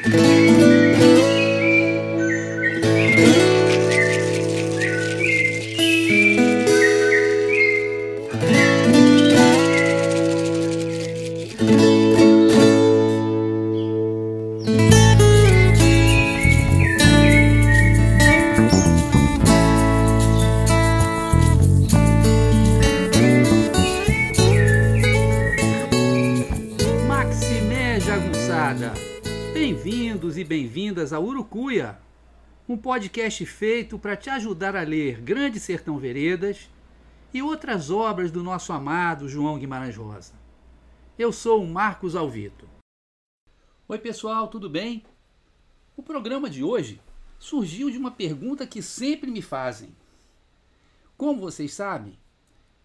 Maximé bem-vindas a Urucuia, um podcast feito para te ajudar a ler Grande Sertão Veredas e outras obras do nosso amado João Guimarães Rosa. Eu sou o Marcos Alvito. Oi, pessoal, tudo bem? O programa de hoje surgiu de uma pergunta que sempre me fazem. Como vocês sabem,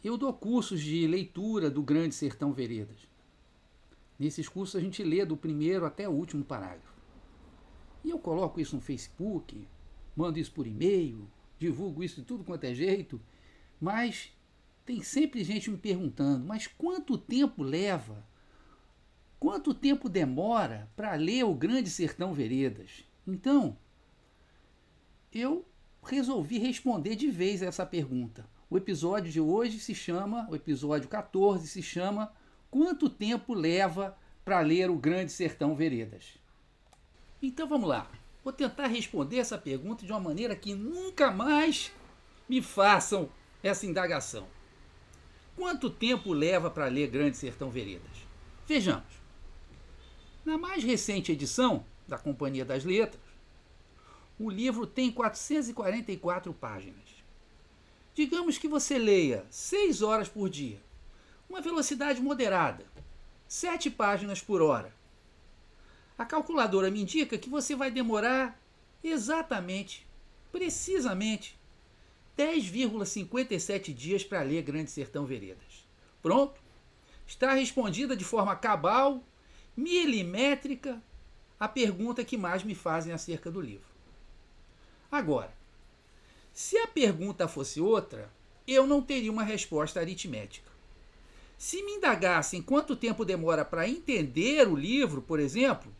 eu dou cursos de leitura do Grande Sertão Veredas. Nesses cursos a gente lê do primeiro até o último parágrafo. E eu coloco isso no Facebook, mando isso por e-mail, divulgo isso de tudo quanto é jeito, mas tem sempre gente me perguntando: mas quanto tempo leva? Quanto tempo demora para ler o Grande Sertão Veredas? Então, eu resolvi responder de vez essa pergunta. O episódio de hoje se chama, o episódio 14 se chama Quanto tempo leva para ler o Grande Sertão Veredas? Então vamos lá. Vou tentar responder essa pergunta de uma maneira que nunca mais me façam essa indagação. Quanto tempo leva para ler Grande Sertão Veredas? Vejamos. Na mais recente edição da Companhia das Letras, o livro tem 444 páginas. Digamos que você leia 6 horas por dia uma velocidade moderada, 7 páginas por hora. A calculadora me indica que você vai demorar exatamente, precisamente, 10,57 dias para ler Grande Sertão Veredas. Pronto? Está respondida de forma cabal, milimétrica, a pergunta que mais me fazem acerca do livro. Agora, se a pergunta fosse outra, eu não teria uma resposta aritmética. Se me indagassem quanto tempo demora para entender o livro, por exemplo,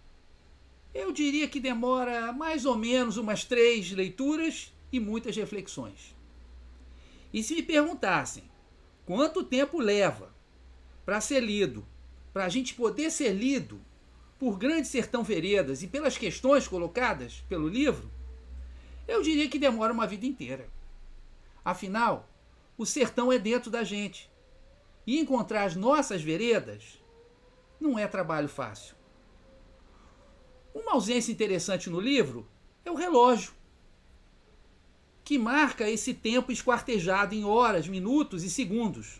eu diria que demora mais ou menos umas três leituras e muitas reflexões. E se me perguntassem quanto tempo leva para ser lido, para a gente poder ser lido por Grande Sertão Veredas e pelas questões colocadas pelo livro, eu diria que demora uma vida inteira. Afinal, o sertão é dentro da gente e encontrar as nossas veredas não é trabalho fácil. Uma ausência interessante no livro é o relógio, que marca esse tempo esquartejado em horas, minutos e segundos.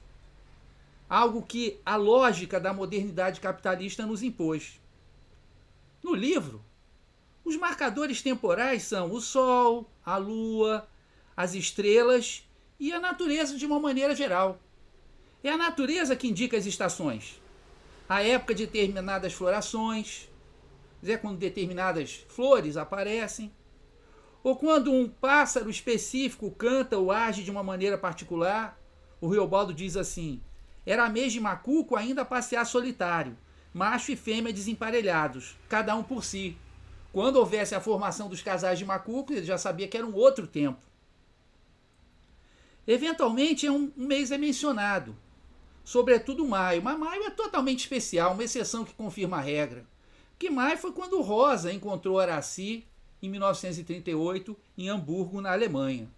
Algo que a lógica da modernidade capitalista nos impôs. No livro, os marcadores temporais são o Sol, a Lua, as estrelas e a natureza de uma maneira geral. É a natureza que indica as estações. A época de determinadas florações, é quando determinadas flores aparecem, ou quando um pássaro específico canta ou age de uma maneira particular. O Riobaldo diz assim: Era mês de macuco ainda a passear solitário, macho e fêmea desemparelhados, cada um por si. Quando houvesse a formação dos casais de macuco, ele já sabia que era um outro tempo. Eventualmente, um mês é mencionado, sobretudo maio. Mas maio é totalmente especial, uma exceção que confirma a regra. Que maio foi quando Rosa encontrou Araci em 1938 em Hamburgo, na Alemanha.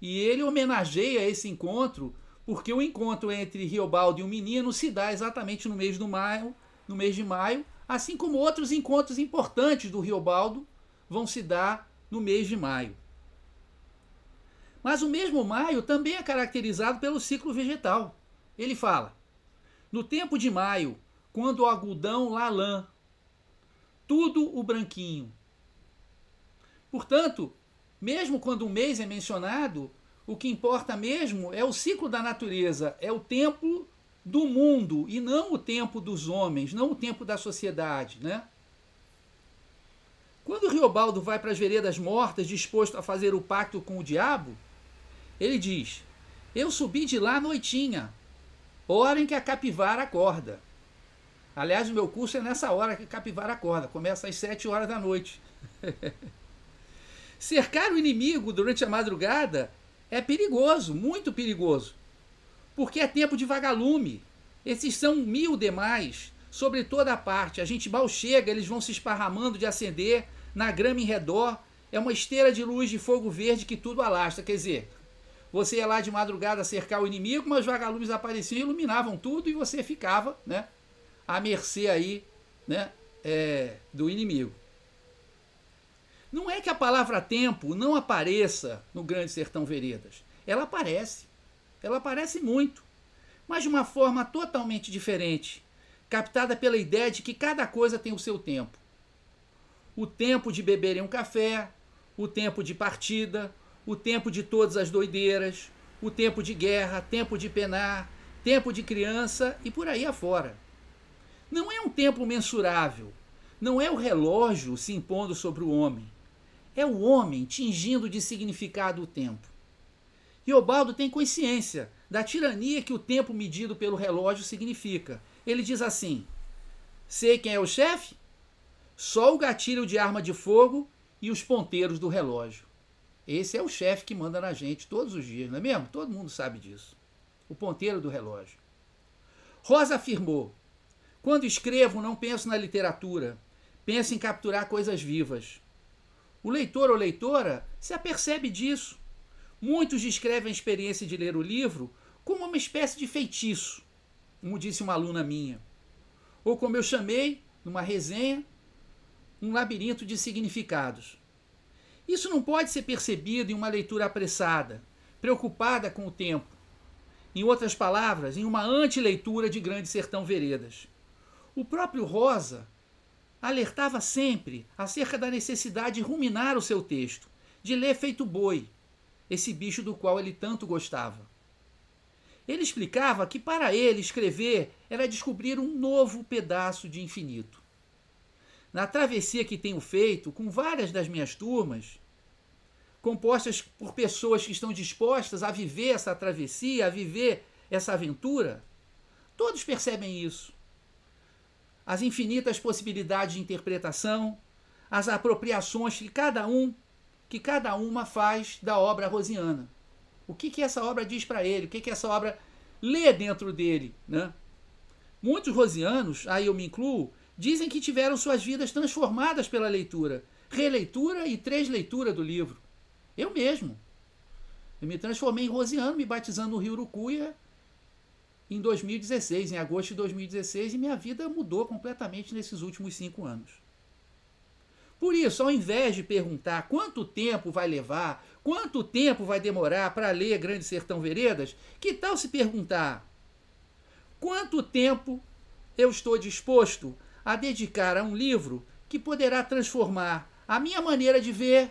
E ele homenageia esse encontro porque o encontro entre Riobaldo e o menino se dá exatamente no mês, do maio, no mês de maio, assim como outros encontros importantes do Riobaldo vão se dar no mês de maio. Mas o mesmo maio também é caracterizado pelo ciclo vegetal. Ele fala: No tempo de maio, quando o algodão lá lã, tudo o branquinho. Portanto, mesmo quando um mês é mencionado, o que importa mesmo é o ciclo da natureza, é o tempo do mundo e não o tempo dos homens, não o tempo da sociedade, né? Quando Riobaldo vai para as veredas mortas, disposto a fazer o pacto com o diabo, ele diz: Eu subi de lá noitinha, hora em que a capivara acorda. Aliás, o meu curso é nessa hora que capivara acorda, começa às 7 horas da noite. Cercar o inimigo durante a madrugada é perigoso, muito perigoso, porque é tempo de vagalume. Esses são mil demais, sobre toda a parte. A gente mal chega, eles vão se esparramando de acender na grama em redor. É uma esteira de luz de fogo verde que tudo alastra. Quer dizer, você ia lá de madrugada cercar o inimigo, mas vagalumes apareciam e iluminavam tudo e você ficava, né? À mercê aí, né? É, do inimigo. Não é que a palavra tempo não apareça no Grande Sertão Veredas. Ela aparece. Ela aparece muito. Mas de uma forma totalmente diferente, captada pela ideia de que cada coisa tem o seu tempo. O tempo de beberem um café, o tempo de partida, o tempo de todas as doideiras, o tempo de guerra, tempo de penar, tempo de criança e por aí afora. Não é um tempo mensurável, não é o relógio se impondo sobre o homem, é o homem tingindo de significado o tempo. E Obaldo tem consciência da tirania que o tempo medido pelo relógio significa. Ele diz assim: Sei quem é o chefe? Só o gatilho de arma de fogo e os ponteiros do relógio. Esse é o chefe que manda na gente todos os dias, não é mesmo? Todo mundo sabe disso. O ponteiro do relógio. Rosa afirmou: Quando escrevo, não penso na literatura, penso em capturar coisas vivas. O leitor ou leitora se apercebe disso. Muitos descrevem a experiência de ler o livro como uma espécie de feitiço, como disse uma aluna minha. Ou como eu chamei, numa resenha, um labirinto de significados. Isso não pode ser percebido em uma leitura apressada, preocupada com o tempo. Em outras palavras, em uma antileitura de Grande Sertão Veredas. O próprio Rosa alertava sempre acerca da necessidade de ruminar o seu texto, de ler feito boi, esse bicho do qual ele tanto gostava. Ele explicava que para ele escrever era descobrir um novo pedaço de infinito. Na travessia que tenho feito com várias das minhas turmas, compostas por pessoas que estão dispostas a viver essa travessia, a viver essa aventura, todos percebem isso. As infinitas possibilidades de interpretação, as apropriações que cada um, que cada uma faz da obra rosiana. O que, que essa obra diz para ele? O que, que essa obra lê dentro dele? Né? Muitos rosianos, aí eu me incluo, dizem que tiveram suas vidas transformadas pela leitura, releitura e três leituras do livro. Eu mesmo. Eu me transformei em rosiano, me batizando no Rio Urucuia em 2016, em agosto de 2016, e minha vida mudou completamente nesses últimos cinco anos. Por isso, ao invés de perguntar quanto tempo vai levar, quanto tempo vai demorar para ler Grande Sertão Veredas, que tal se perguntar quanto tempo eu estou disposto a dedicar a um livro que poderá transformar a minha maneira de ver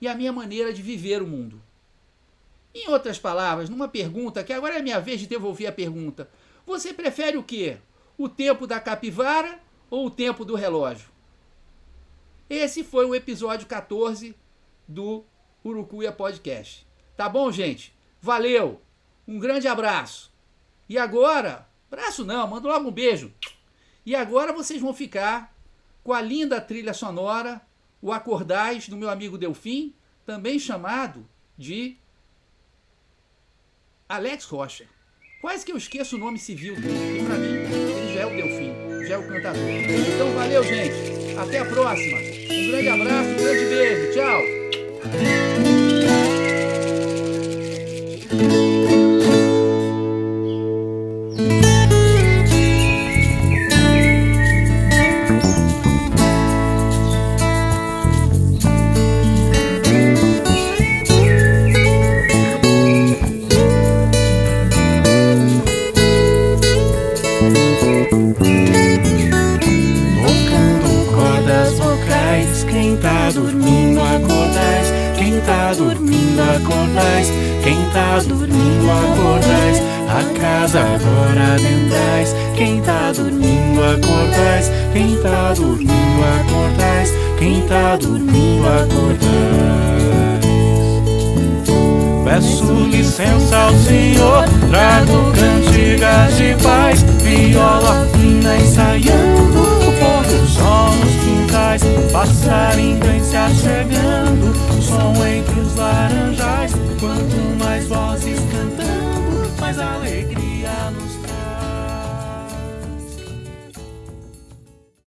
e a minha maneira de viver o mundo. Em outras palavras, numa pergunta, que agora é minha vez de devolver a pergunta: você prefere o quê? O tempo da capivara ou o tempo do relógio? Esse foi o episódio 14 do Urucuia Podcast. Tá bom, gente? Valeu! Um grande abraço! E agora, abraço não, manda logo um beijo. E agora vocês vão ficar com a linda trilha sonora, o Acordais do meu amigo Delfim, também chamado de Alex Rocha. Quase que eu esqueço o nome civil dele, para mim ele já é o Delfim, já é o cantador. Então valeu, gente. Até a próxima. Um grande abraço, um grande beijo. Tchau. Quem tá dormindo acordais, a casa agora adentrais, quem tá dormindo acordais, quem tá dormindo acordais, quem tá dormindo acordais. Peço licença ao Senhor, trago cantigas de paz, viola fina ensaiando, o pôr do sol nos quintais, passarinho vem se achegando, som entre os laranjais. Quanto mais vozes cantando, mais alegria.